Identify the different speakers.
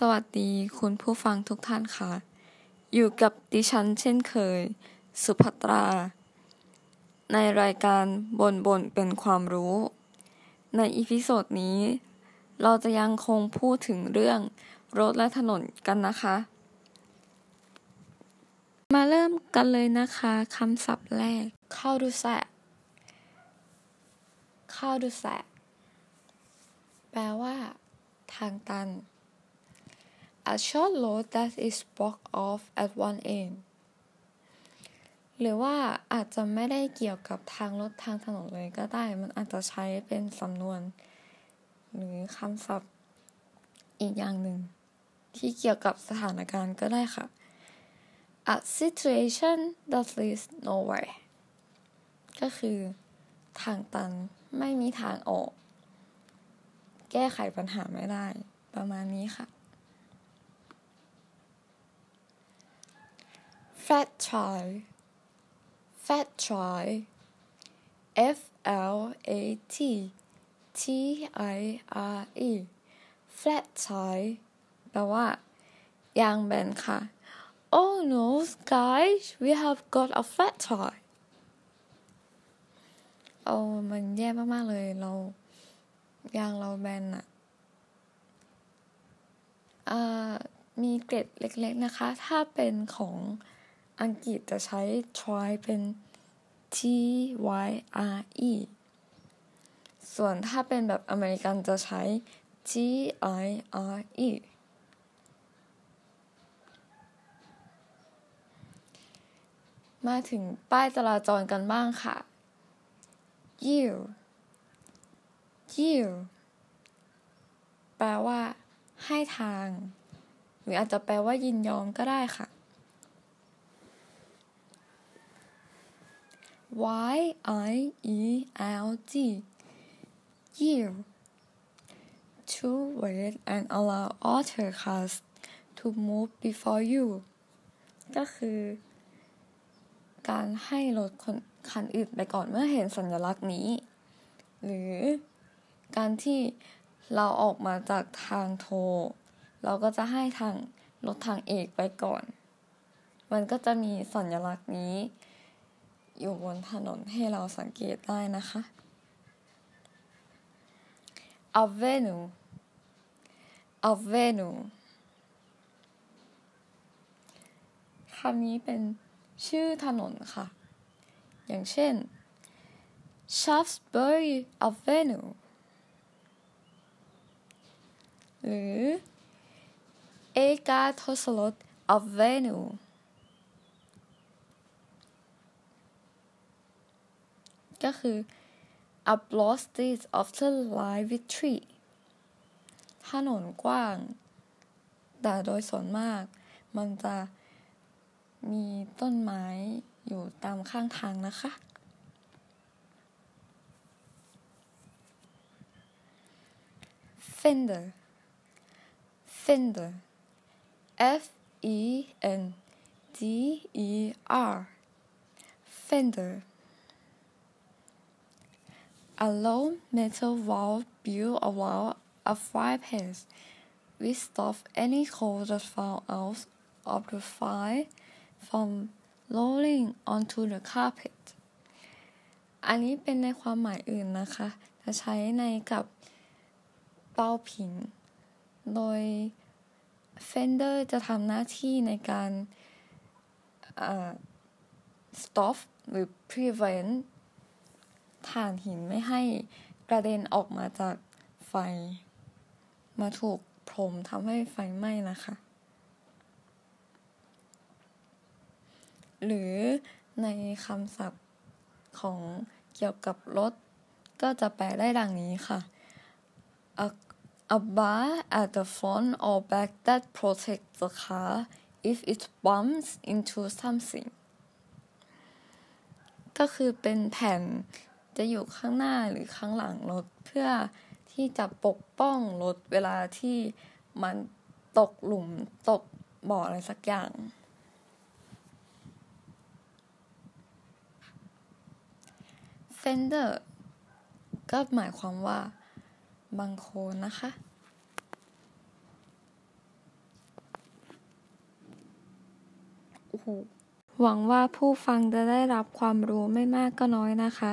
Speaker 1: สวัสดีคุณผู้ฟังทุกท่านค่ะ อยู่กับดิฉันเช่นเคย สุภัตรา ในรายการบนบนเป็นความรู้ ใน episode นี้ เราจะยังคงพูดถึงเรื่องรถและถนนกันนะคะ มาเริ่มกันเลยนะคะคำศัพท์แรก cul-de-sac cul-de-sacแปลว่า ทางตัน a short road that is blocked off at one end หรือว่าอาจจะไม่ได้เกี่ยวกับทางรถทางถนนเลยก็ได้ มันอาจจะใช้เป็นสำนวน หรือคำศัพท์อีกอย่างหนึ่ง ที่เกี่ยวกับสถานการณ์ก็ได้ค่ะ a situation that leads nowhere ก็คือทางตันไม่มีทางออก แก้ไขปัญหาไม่ได้ ประมาณนี้ค่ะ fat tire flat tire F L A T T I R E flat tire แปลว่ายางแบนค่ะ Oh no guys we have got a flat tire โอ้มันแย่มาก ๆ เลยเรายางเราแบนอะอ่ามีเกร็ดเล็ก ๆ นะคะ ถ้าเป็นของ อังกฤษจะใช้ try เป็น t y r e ส่วนถ้าเป็นแบบอเมริกันจะใช้ t i r e มาถึงป้ายจราจรกันบ้างค่ะ yield yield แปลว่าให้ทาง หรืออาจจะแปลว่ายินยอมก็ได้ค่ะ y i e l d yield to wait and allow other cars to move before you ก็คือ การให้รถคนคันอื่นไปก่อนเมื่อเห็นสัญลักษณ์นี้ หรือการที่เราออกมาจากทางโทร เราก็จะให้ทางรถทางเอกไปก่อน มันก็จะมีสัญลักษณ์นี้ อยู่บนถนนให้เราสังเกตได้นะคะ avenue avenue คำนี้เป็นชื่อถนนค่ะ อย่างเช่น Shaftesbury Avenue หรือ a g a t o s l o t Avenue ก็คือ a broad street often lined with tree ถนนกว้าง แต่โดยส่วนมาก มันจะมีต้นไม้อยู่ตามข้างทางนะคะ fender fender f e n d e r fender a low metal valve built around a fireplace which stops any coal that falls out of the fire from rolling onto the carpet อันนี้เป็นในความหมายอื่นนะคะ จะใช้ในกับเป้าผิง โดย fender จะทำหน้าที่ในการ stop หรือ prevent ถ่านหินไม่ให้กระเด็นออกมาจากไฟ มาถูกพรมทำให้ไฟไหม้นะคะ หรือในคำศัพท์ของเกี่ยวกับรถ ก็จะแปลได้ดังนี้ค่ะ a, a bar at the front or back that protects the car if it bumps into something ก็คือเป็นแผ่น จะอยู่ข้างหน้าหรือข้างหลังรถเพื่อที่จะปกป้องรถเวลาที่มันตกหลุมตกบ่ออะไรสักอย่าง เฟนเดอร์ก็หมายความว่าบังโคนนะคะ หวังว่าผู้ฟังจะได้รับความรู้ไม่มากก็น้อยนะคะ